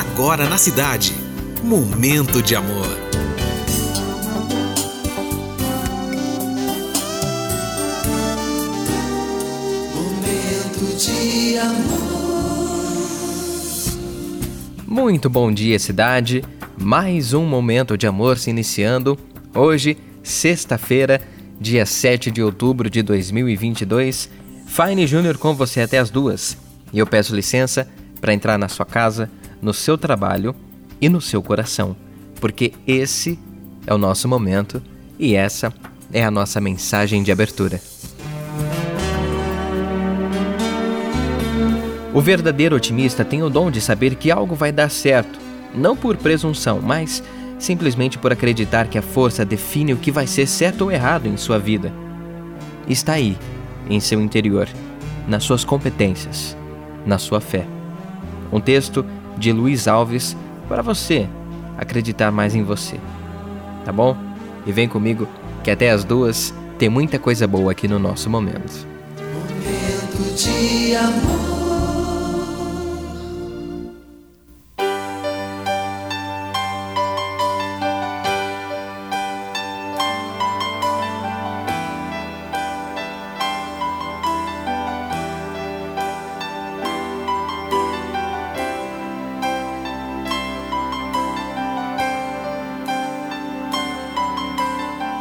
agora na cidade. Momento de amor. Momento de amor. Muito bom dia, cidade. Mais um momento de amor se iniciando. Hoje, sexta-feira, dia 7 de outubro de 2022. Fine Júnior com você até as duas. E eu peço licença para entrar na sua casa, no seu trabalho e no seu coração, porque esse é o nosso momento e essa é a nossa mensagem de abertura. O verdadeiro otimista tem o dom de saber que algo vai dar certo, não por presunção, mas simplesmente por acreditar que a força define o que vai ser certo ou errado em sua vida. Está aí, em seu interior, nas suas competências, na sua fé. Um texto de Luiz Alves para você acreditar mais em você. Tá bom? E vem comigo que até as duas tem muita coisa boa aqui no nosso momento. Momento de amor.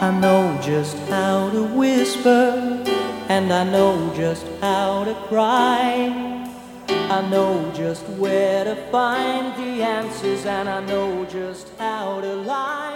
I know just how to whisper, and I know just how to cry. I know just where to find the answers, and I know just how to lie.